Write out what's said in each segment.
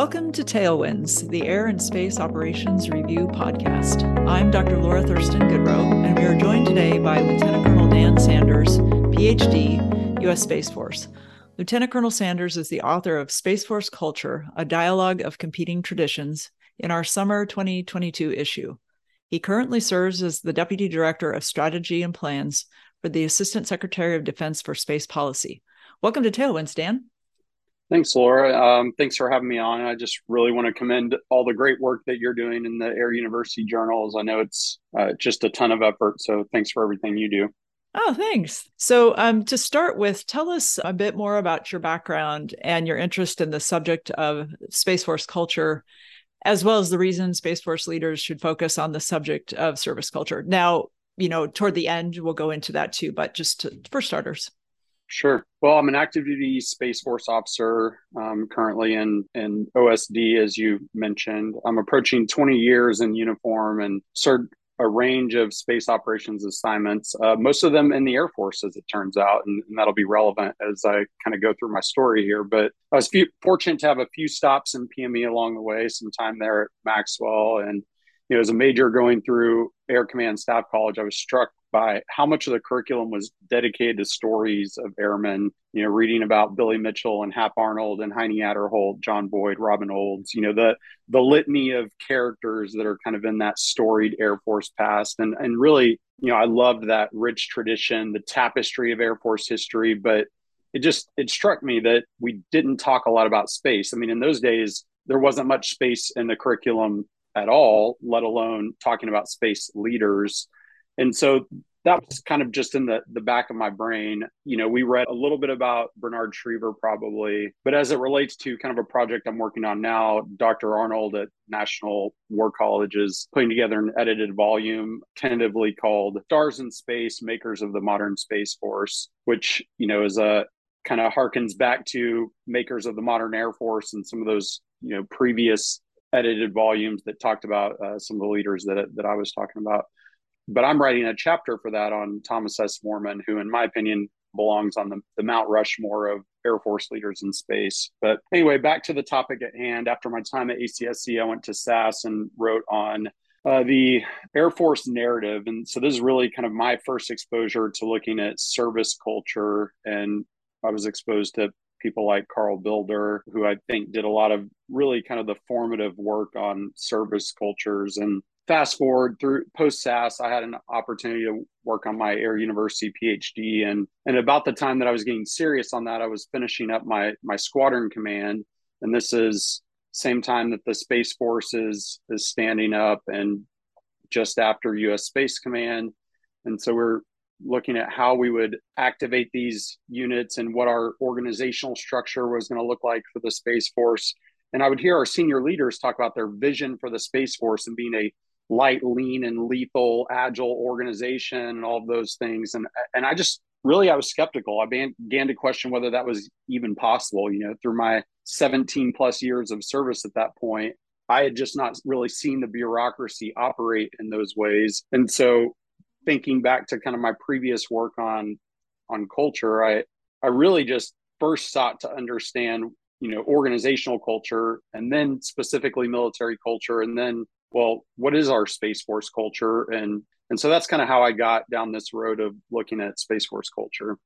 Welcome to Tailwinds, the Air and Space Operations Review podcast. I'm Dr. Laura Thurston Goodroe, and we are joined today by Lieutenant Colonel Dan Sanders, PhD, U.S. Space Force. Lieutenant Colonel Sanders is the author of Space Force Culture, a dialogue of competing traditions, in our summer 2022 issue. He currently serves as the Deputy Director of Strategy and Plans for the Assistant Secretary of Defense for Space Policy. Welcome to Tailwinds, Dan. Thanks, Laura. Um, thanks for having me on. I just really want to commend all the great work that you're doing in the Air University journals. I know it's uh, just a ton of effort. So thanks for everything you do. Oh, thanks. So, um, to start with, tell us a bit more about your background and your interest in the subject of Space Force culture, as well as the reason Space Force leaders should focus on the subject of service culture. Now, you know, toward the end, we'll go into that too, but just to, for starters. Sure. Well, I'm an active duty Space Force officer um, currently in, in OSD, as you mentioned. I'm approaching 20 years in uniform and served a range of space operations assignments, uh, most of them in the Air Force, as it turns out, and, and that'll be relevant as I kind of go through my story here. But I was few, fortunate to have a few stops in PME along the way, some time there at Maxwell, and you know, as a major going through Air Command Staff College, I was struck by how much of the curriculum was dedicated to stories of airmen, you know, reading about Billy Mitchell and Hap Arnold and Heinie Aderholt, John Boyd, Robin Olds, you know, the the litany of characters that are kind of in that storied Air Force past. And and really, you know, I loved that rich tradition, the tapestry of Air Force history, but it just it struck me that we didn't talk a lot about space. I mean, in those days, there wasn't much space in the curriculum at all, let alone talking about space leaders and so that was kind of just in the the back of my brain. You know, we read a little bit about Bernard Schriever probably, but as it relates to kind of a project I'm working on now, Dr. Arnold at National War College is putting together an edited volume tentatively called Stars in Space Makers of the Modern Space Force, which, you know, is a kind of harkens back to makers of the modern Air Force and some of those, you know, previous edited volumes that talked about uh, some of the leaders that that I was talking about but I'm writing a chapter for that on Thomas S. Moorman, who, in my opinion, belongs on the, the Mount Rushmore of Air Force leaders in space. But anyway, back to the topic at hand. After my time at ACSC, I went to SAASS and wrote on uh, the Air Force narrative. And so this is really kind of my first exposure to looking at service culture. And I was exposed to people like Carl Builder, who I think did a lot of really kind of the formative work on service cultures. And fast forward through post SAASS, I had an opportunity to work on my Air University PhD, and and about the time that I was getting serious on that, I was finishing up my my squadron command, and this is same time that the Space Force is is standing up, and just after U.S. Space Command, and so we're looking at how we would activate these units and what our organizational structure was going to look like for the Space Force. And I would hear our senior leaders talk about their vision for the Space Force and being a light, lean, and lethal, agile organization, and all of those things. And and I just really I was skeptical. I began to question whether that was even possible. You know, through my 17 plus years of service at that point, I had just not really seen the bureaucracy operate in those ways. And so, thinking back to kind of my previous work on on culture, I I really just first sought to understand you know organizational culture and then specifically military culture and then well, what is our Space Force culture? And and so that's kind of how I got down this road of looking at Space Force culture.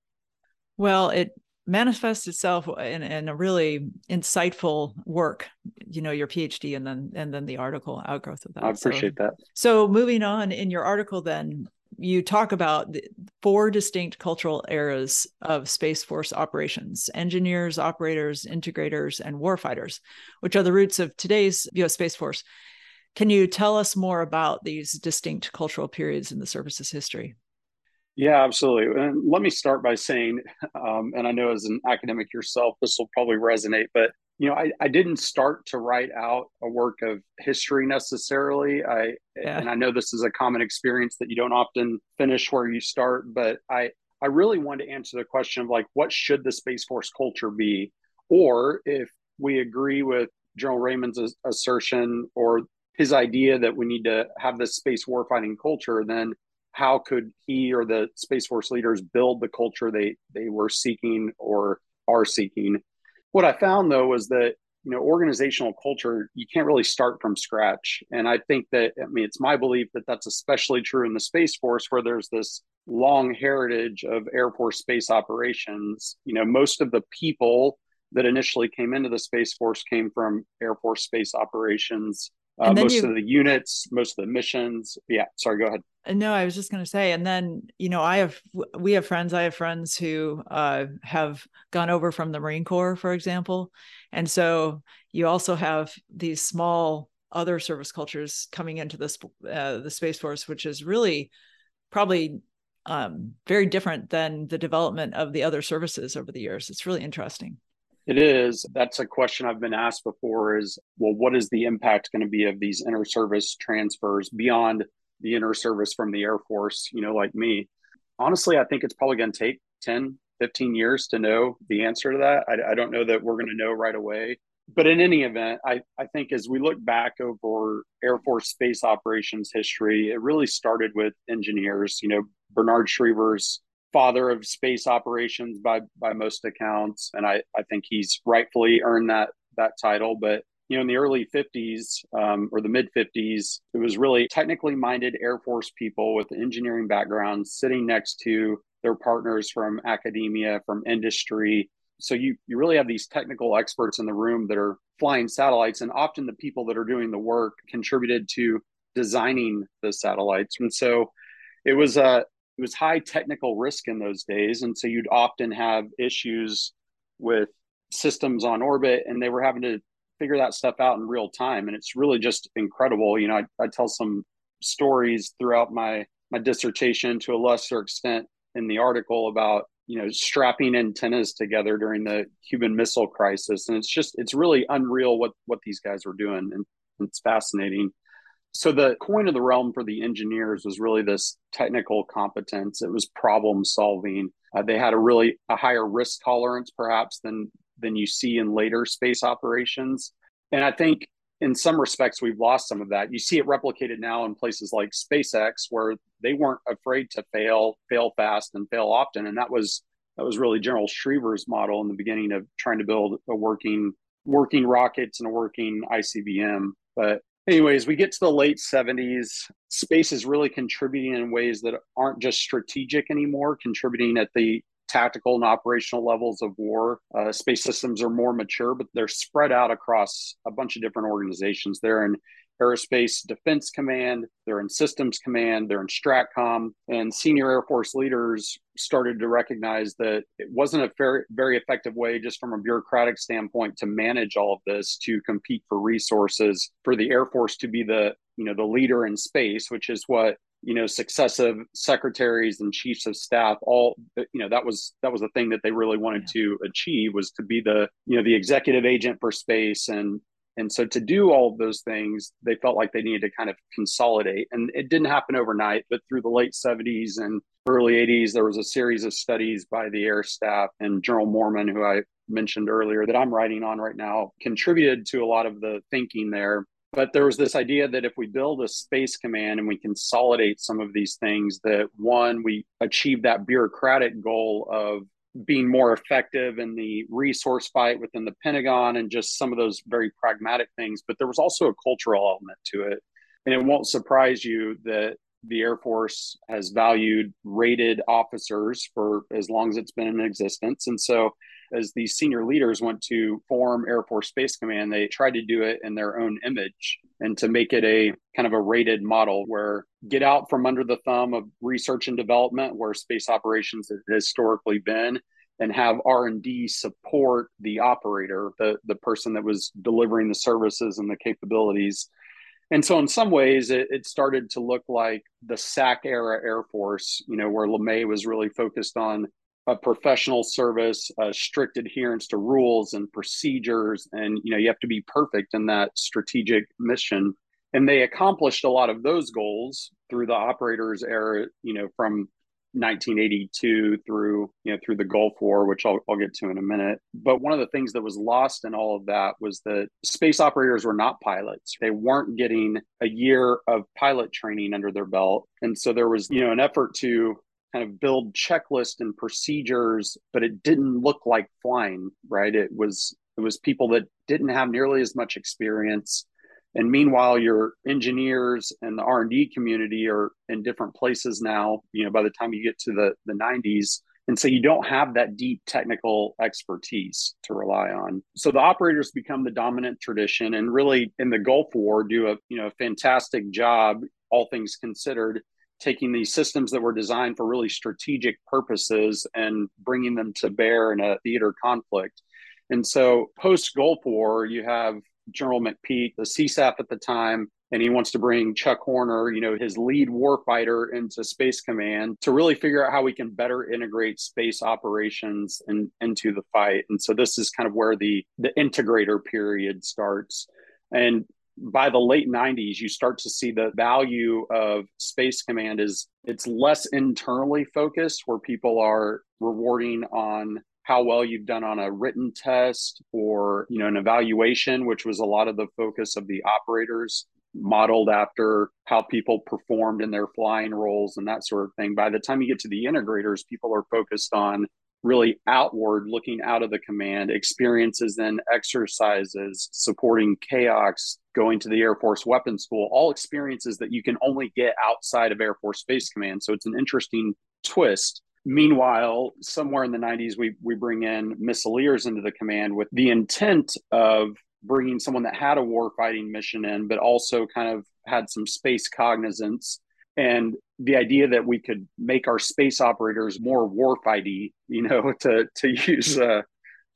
Well, it manifests itself in, in a really insightful work you know your phd and then and then the article outgrowth of that i appreciate so, that so moving on in your article then you talk about the four distinct cultural eras of space force operations engineers operators integrators and warfighters which are the roots of today's us space force can you tell us more about these distinct cultural periods in the service's history? Yeah, absolutely. And let me start by saying, um, and I know as an academic yourself, this will probably resonate, but you know, I, I didn't start to write out a work of history necessarily. I yeah. and I know this is a common experience that you don't often finish where you start, but I I really wanted to answer the question of like what should the Space Force culture be, or if we agree with General Raymond's assertion or his idea that we need to have this space warfighting culture, then how could he or the Space Force leaders build the culture they they were seeking or are seeking? What I found though was that you know organizational culture you can't really start from scratch. And i think that i mean it's my belief that that's especially true in the space force where there's this long heritage of air force space operations. You know most of the people that initially came into the space force came from air force space operations uh, most you, of the units most of the missions. Yeah sorry go ahead. No i was just going to say and then you know i have we have friends i have friends who uh, have gone over from the marine corps for example. And so you also have these small other service cultures coming into this uh, the space force which is really probably um, very different than the development of the other services over the years. It's really interesting it is. That's a question I've been asked before is, well, what is the impact going to be of these inter service transfers beyond the inter service from the Air Force, you know, like me? Honestly, I think it's probably going to take 10, 15 years to know the answer to that. I, I don't know that we're going to know right away. But in any event, I, I think as we look back over Air Force space operations history, it really started with engineers. You know, Bernard Schriever's father of space operations by by most accounts, and I I think he's rightfully earned that that title. But you know, in the early 50s um, or the mid 50s, it was really technically minded Air Force people with engineering backgrounds sitting next to their partners from academia, from industry. So you you really have these technical experts in the room that are flying satellites, and often the people that are doing the work contributed to designing the satellites. And so it was a it was high technical risk in those days and so you'd often have issues with systems on orbit and they were having to figure that stuff out in real time and it's really just incredible. You know i, I tell some stories throughout my my dissertation to a lesser extent in the article about you know strapping antennas together during the cuban missile crisis and it's just it's really unreal what what these guys were doing and it's fascinating so the coin of the realm for the engineers was really this technical competence. It was problem solving. Uh, they had a really a higher risk tolerance, perhaps than than you see in later space operations. And I think in some respects we've lost some of that. You see it replicated now in places like SpaceX, where they weren't afraid to fail, fail fast, and fail often. And that was that was really General Schriever's model in the beginning of trying to build a working working rockets and a working ICBM. But anyways, we get to the late 70s. Space is really contributing in ways that aren't just strategic anymore, contributing at the tactical and operational levels of war. Uh, space systems are more mature, but they're spread out across a bunch of different organizations. They're in Aerospace Defense Command, they're in Systems Command, they're in STRATCOM, and senior Air Force leaders started to recognize that it wasn't a fair, very effective way, just from a bureaucratic standpoint, to manage all of this to compete for resources for the Air Force to be the you know the leader in space, which is what you know successive secretaries and chiefs of staff all you know that was that was the thing that they really wanted yeah. to achieve was to be the you know the executive agent for space and and so to do all of those things, they felt like they needed to kind of consolidate. And it didn't happen overnight, but through the late 70s and early 80s, there was a series of studies by the Air Staff and General Moorman, who I mentioned earlier, that I'm writing on right now, contributed to a lot of the thinking there. But there was this idea that if we build a space command and we consolidate some of these things, that one, we achieve that bureaucratic goal of being more effective in the resource fight within the Pentagon and just some of those very pragmatic things. But there was also a cultural element to it. And it won't surprise you that the Air Force has valued rated officers for as long as it's been in existence. And so, as these senior leaders went to form Air Force Space Command, they tried to do it in their own image and to make it a kind of a rated model where get out from under the thumb of research and development where space operations has historically been and have r&d support the operator the, the person that was delivering the services and the capabilities. And so in some ways it, it started to look like the sac era air force you know where lemay was really focused on a professional service a strict adherence to rules and procedures and you know you have to be perfect in that strategic mission and they accomplished a lot of those goals through the operators era you know from 1982 through you know through the Gulf War, which I'll, I'll get to in a minute. But one of the things that was lost in all of that was that space operators were not pilots. They weren't getting a year of pilot training under their belt, and so there was you know an effort to kind of build checklists and procedures, but it didn't look like flying, right? It was it was people that didn't have nearly as much experience. And meanwhile, your engineers and the R and D community are in different places now. You know, by the time you get to the the 90s, and so you don't have that deep technical expertise to rely on. So the operators become the dominant tradition, and really in the Gulf War do a you know fantastic job, all things considered, taking these systems that were designed for really strategic purposes and bringing them to bear in a theater conflict. And so post Gulf War, you have General McPeak, the CSAF at the time, and he wants to bring Chuck Horner, you know, his lead warfighter into Space Command to really figure out how we can better integrate space operations and into the fight. And so this is kind of where the the integrator period starts. And by the late 90s you start to see the value of space command is it's less internally focused where people are rewarding on how well you've done on a written test or you know an evaluation which was a lot of the focus of the operators modeled after how people performed in their flying roles and that sort of thing. By the time you get to the integrators people are focused on really outward looking out of the command experiences and exercises supporting CAOCs going to the air force weapons school all experiences that you can only get outside of air force space command. So it's an interesting twist. Meanwhile somewhere in the 90s we, we bring in missileers into the command with the intent of bringing someone that had a warfighting mission in but also kind of had some space cognizance. And the idea that we could make our space operators more warfighty, you know, to to use uh,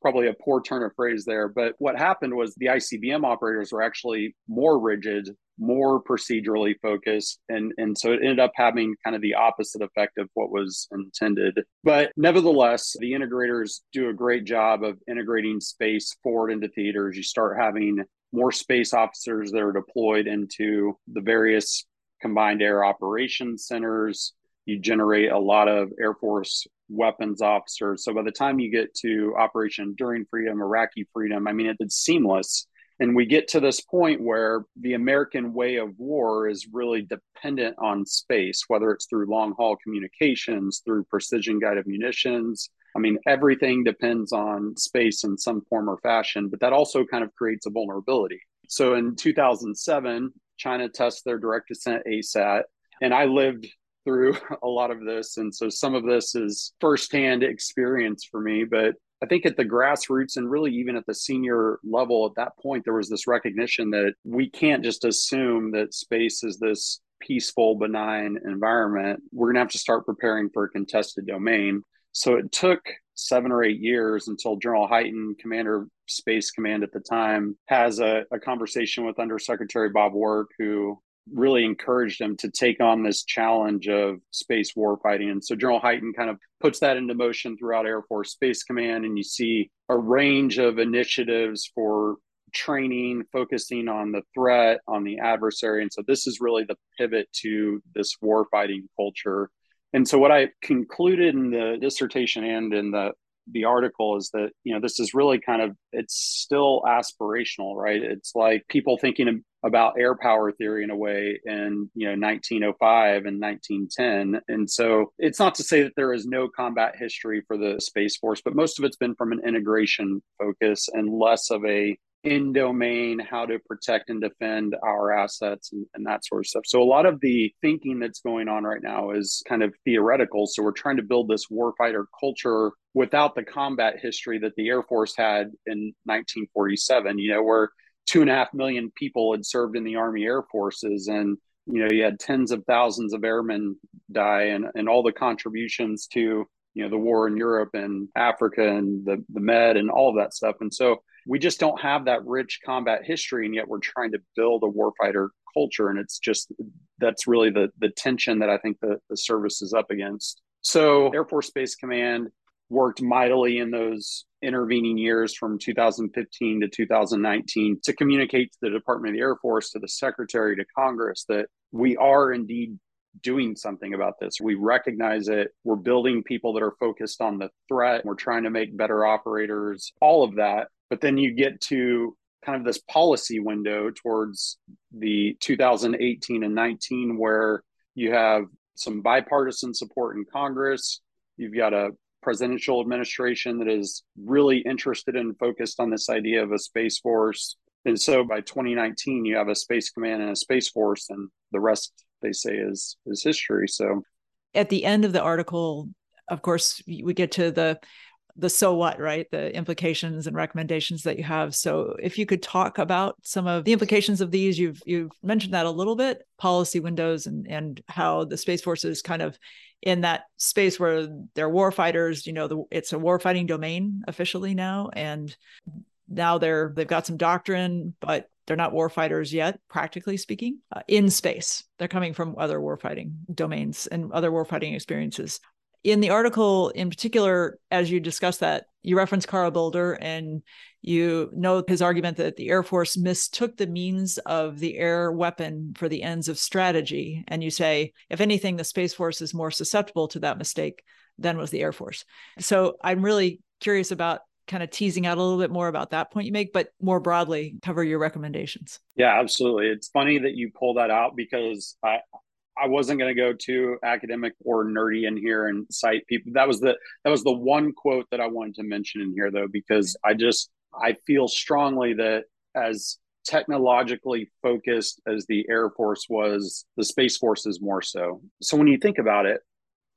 probably a poor turn of phrase there. But what happened was the ICBM operators were actually more rigid, more procedurally focused, and and so it ended up having kind of the opposite effect of what was intended. But nevertheless, the integrators do a great job of integrating space forward into theaters. You start having more space officers that are deployed into the various combined air operations centers. You generate a lot of Air Force weapons officers. So by the time you get to Operation Enduring Freedom, Iraqi Freedom, I mean, it's seamless. And we get to this point where the American way of war is really dependent on space, whether it's through long haul communications, through precision guided munitions. I mean, everything depends on space in some form or fashion, but that also kind of creates a vulnerability. So in 2007, China tests their direct ascent ASAT. And I lived through a lot of this. And so some of this is firsthand experience for me. But I think at the grassroots and really even at the senior level at that point, there was this recognition that we can't just assume that space is this peaceful, benign environment. We're going to have to start preparing for a contested domain. So it took seven or eight years until General Hyten, commander of Space Command at the time, has a, a conversation with Undersecretary Bob Work, who really encouraged him to take on this challenge of space warfighting. And so General Hyten kind of puts that into motion throughout Air Force Space Command. And you see a range of initiatives for training, focusing on the threat, on the adversary. And so this is really the pivot to this warfighting culture and so what I concluded in the dissertation and in the the article is that you know this is really kind of it's still aspirational right? It's like people thinking about air power theory in a way in you know 1905 and 1910 and so it's not to say that there is no combat history for the space force but most of it's been from an integration focus and less of a in domain, how to protect and defend our assets and, and, that sort of stuff. So a lot of the thinking that's going on right now is kind of theoretical. So we're trying to build this warfighter culture without the combat history that the Air Force had in 1947, you know, where two and a half million people had served in the Army Air Forces and you know you had tens of thousands of airmen die and, and all the contributions to you know the war in Europe and Africa and the the Med and all of that stuff. And so we just don't have that rich combat history and yet we're trying to build a warfighter culture and it's just that's really the the tension that i think the, the service is up against so air force space command worked mightily in those intervening years from 2015 to 2019 to communicate to the department of the air force to the secretary to congress that we are indeed doing something about this. We recognize it. We're building people that are focused on the threat. We're trying to make better operators, all of that. But then you get to kind of this policy window towards the 2018 and 19 where you have some bipartisan support in Congress. You've got a presidential administration that is really interested and focused on this idea of a space force. And so by 2019, you have a space command and a space force, and the rest they say is is history. So at the end of the article, of course, we get to the the so what, right? The implications and recommendations that you have. So if you could talk about some of the implications of these, you've you've mentioned that a little bit, policy windows and and how the Space Force is kind of in that space where they're war fighters, you know, the, it's a war fighting domain officially now. And now they're they've got some doctrine, but they're not war fighters yet, practically speaking, uh, in space. They're coming from other warfighting domains and other warfighting experiences in the article in particular, as you discuss that, you reference Carl Builder and you know his argument that the Air Force mistook the means of the air weapon for the ends of strategy. And you say, if anything, the Space Force is more susceptible to that mistake than was the Air Force. So I'm really curious about kind of teasing out a little bit more about that point you make, but more broadly, cover your recommendations. Yeah, absolutely. It's funny that you pull that out because I, I wasn't going to go too academic or nerdy in here and cite people. That was the that was the one quote that I wanted to mention in here though, because I just I feel strongly that as technologically focused as the Air Force was, the Space Force is more so. So when you think about it,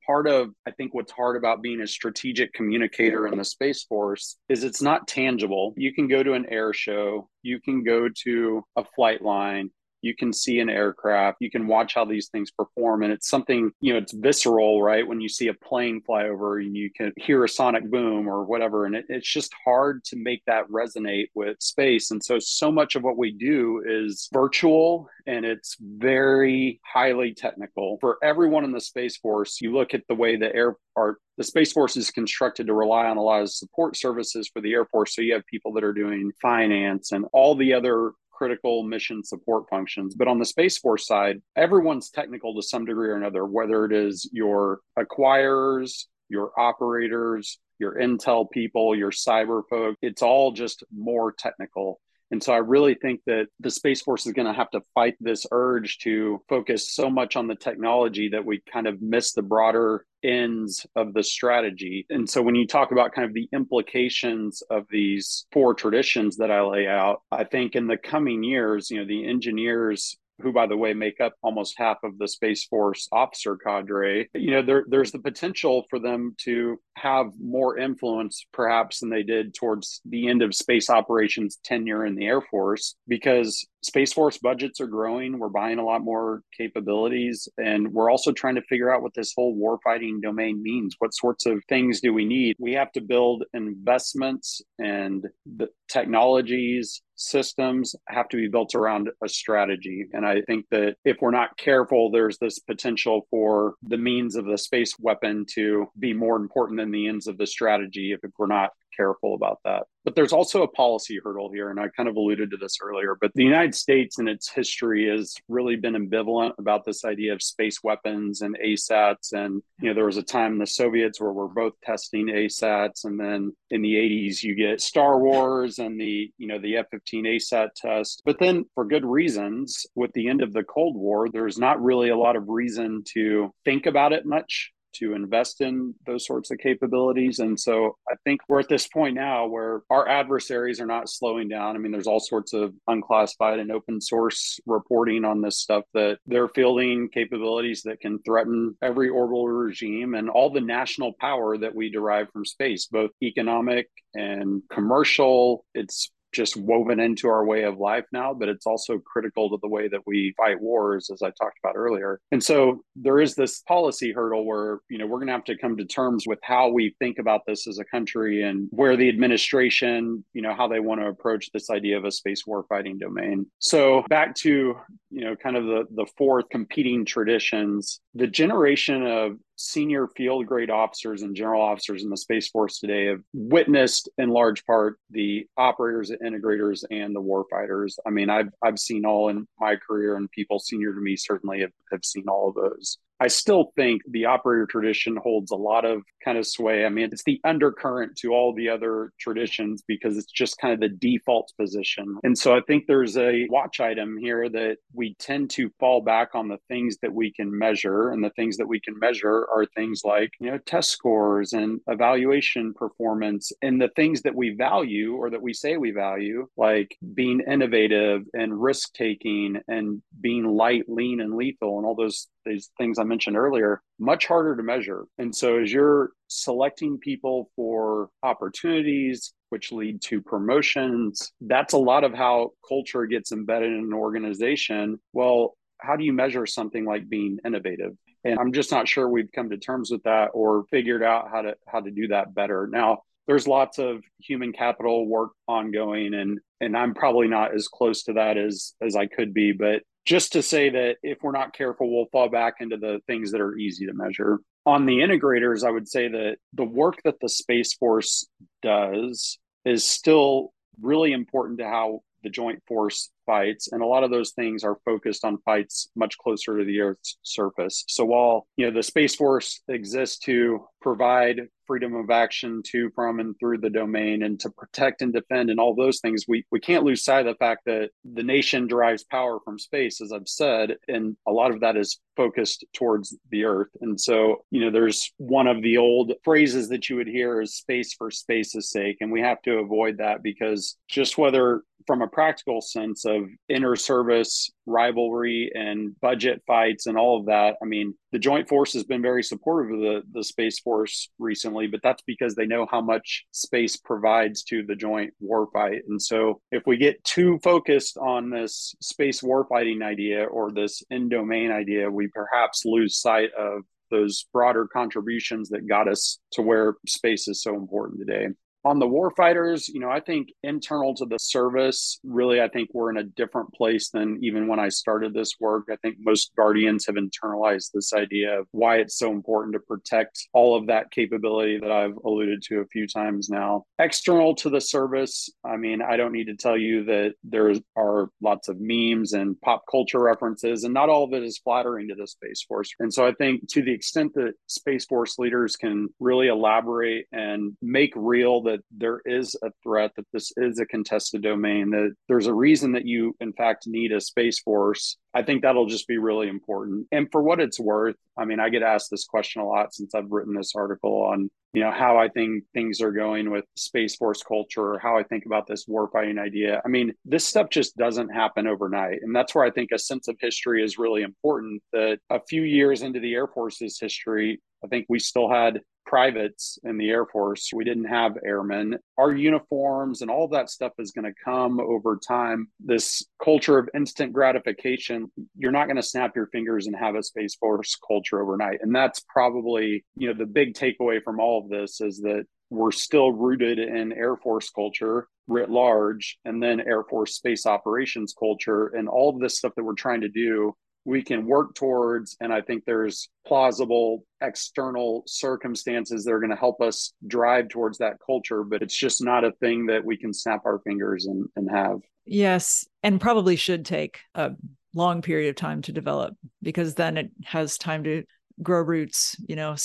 part of I think what's hard about being a strategic communicator in the Space Force is it's not tangible. You can go to an air show, you can go to a flight line, you can see an aircraft you can watch how these things perform and it's something you know it's visceral right? When you see a plane fly over and you can hear a sonic boom or whatever and it, it's just hard to make that resonate with space and so so much of what we do is virtual and it's very highly technical. For everyone in the space force you look at the way the air art the space force is constructed to rely on a lot of support services for the air force so you have people that are doing finance and all the other critical mission support functions. But on the Space Force side, everyone's technical to some degree or another, whether it is your acquirers, your operators, your intel people, your cyber folk, it's all just more technical. And so I really think that the Space Force is going to have to fight this urge to focus so much on the technology that we kind of miss the broader ends of the strategy. And so when you talk about kind of the implications of these four traditions that I lay out, I think in the coming years, you know, the engineers who, by the way, make up almost half of the Space Force officer cadre, you know, there, there's the potential for them to have more influence, perhaps, than they did towards the end of space operations tenure in the Air Force, because Space Force budgets are growing. We're buying a lot more capabilities, and we're also trying to figure out what this whole warfighting domain means. What sorts of things do we need? We have to build investments and the technologies, systems have to be built around a strategy. And I think that if we're not careful, there's this potential for the means of the space weapon to be more important than the ends of the strategy if, we're not careful about that. But there's also a policy hurdle here, and I kind of alluded to this earlier. But the United States in its history has really been ambivalent about this idea of space weapons and ASATs. And, you know, there was a time in the Soviets where we're both testing ASATs. And then in the 80s, you get Star Wars and the, you know, the F 15 ASAT test. But then for good reasons, with the end of the Cold War, there's not really a lot of reason to think about it much to invest in those sorts of capabilities. And so I think we're at this point now where our adversaries are not slowing down. I mean, there's all sorts of unclassified and open source reporting on this stuff that they're fielding capabilities that can threaten every orbital regime and all the national power that we derive from space, both economic and commercial. It's just woven into our way of life now, but it's also critical to the way that we fight wars, as I talked about earlier. And so there is this policy hurdle where, you know, we're going to have to come to terms with how we think about this as a country and where the administration, you know, how they want to approach this idea of a space warfighting domain. So back to, you know, kind of the, the four competing traditions, the generation of senior field grade officers and general officers in the Space Force today have witnessed, in large part, the operators, the integrators, and the warfighters. I mean, I've I've seen all in my career, and people senior to me certainly have, have seen all of those. I still think the operator tradition holds a lot of kind of sway. I mean, it's the undercurrent to all the other traditions because it's just kind of the default position. And so I think there's a watch item here that we tend to fall back on the things that we can measure. And the things that we can measure are things like, you know, test scores and evaluation performance and the things that we value or that we say we value, like being innovative and risk taking and being light, lean, and lethal, and all those these things I mentioned earlier, much harder to measure. And so as you're selecting people for opportunities, which lead to promotions, that's a lot of how culture gets embedded in an organization. Well, how do you measure something like being innovative? And I'm just not sure we've come to terms with that or figured out how to how to do that better. Now, there's lots of human capital work ongoing and and I'm probably not as close to that as as I could be, but just to say that if we're not careful, we'll fall back into the things that are easy to measure. On the integrators, I would say that the work that the Space Force does is still really important to how the joint force fights and a lot of those things are focused on fights much closer to the earth's surface so while you know the space force exists to provide freedom of action to from and through the domain and to protect and defend and all those things. We we can't lose sight of the fact that the nation derives power from space as i've said and a lot of that is focused towards the earth. And so you know there's one of the old phrases that you would hear is space for space's sake and we have to avoid that because just whether from a practical sense of inter service rivalry and budget fights and all of that. I mean, the Joint Force has been very supportive of the, the Space Force recently, but that's because they know how much space provides to the joint warfight. And so if we get too focused on this space warfighting idea or this in domain idea, we perhaps lose sight of those broader contributions that got us to where space is so important today on the warfighters, you know, I think internal to the service, really, I think we're in a different place than even when I started this work. I think most guardians have internalized this idea of why it's so important to protect all of that capability that I've alluded to a few times now. External to the service, I mean, I don't need to tell you that there are lots of memes and pop culture references, and not all of it is flattering to the Space Force. And so I think to the extent that Space Force leaders can really elaborate and make real the that there is a threat, that this is a contested domain, that there's a reason that you, in fact, need a space force. I think that'll just be really important. And for what it's worth, I mean, I get asked this question a lot since I've written this article on, you know, how I think things are going with Space Force culture, how I think about this warfighting idea. I mean, this stuff just doesn't happen overnight. And that's where I think a sense of history is really important. That a few years into the Air Force's history, I think we still had privates in the Air Force. We didn't have airmen. Our uniforms and all that stuff is going to come over time. This culture of instant gratification, you're not going to snap your fingers and have a Space Force culture overnight. And that's probably, you know, the big takeaway from all of this is that we're still rooted in Air Force culture writ large and then Air Force space operations culture and all of this stuff that we're trying to do we can work towards. And I think there's plausible external circumstances that are going to help us drive towards that culture, but it's just not a thing that we can snap our fingers and, and have. Yes. And probably should take a long period of time to develop because then it has time to grow roots you know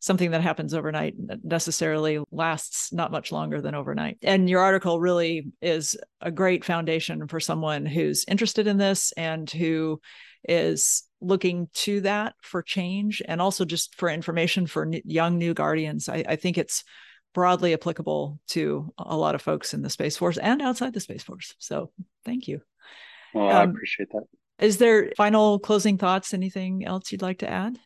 something that happens overnight necessarily lasts not much longer than overnight and your article really is a great foundation for someone who's interested in this and who is looking to that for change and also just for information for young new guardians. I, I think it's broadly applicable to a lot of folks in the Space Force and outside the Space Force. So thank you. Well, um, I appreciate that. Is there final closing thoughts? Anything else you'd like to add?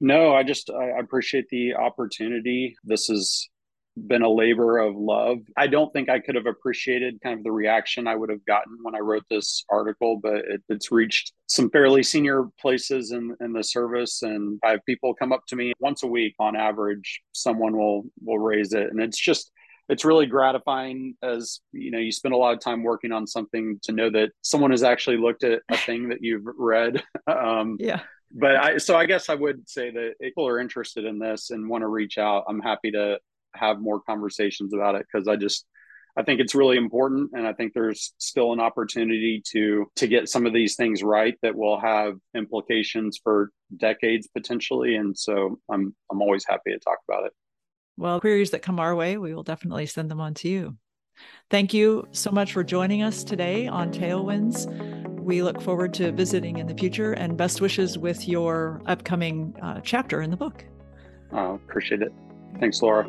No, I just I appreciate the opportunity. This is been a labor of love. I don't think I could have appreciated kind of the reaction I would have gotten when I wrote this article, but it, it's reached some fairly senior places in, in the service. And I have people come up to me once a week on average, someone will will raise it. And it's just it's really gratifying as you know you spend a lot of time working on something to know that someone has actually looked at a thing that you've read um, yeah but I, so I guess I would say that if people are interested in this and want to reach out, I'm happy to have more conversations about it because I just I think it's really important, and I think there's still an opportunity to to get some of these things right that will have implications for decades potentially. And so I'm I'm always happy to talk about it. Well, queries that come our way, we will definitely send them on to you. Thank you so much for joining us today on Tailwinds. We look forward to visiting in the future and best wishes with your upcoming uh, chapter in the book. Uh, appreciate it. Thanks, Laura.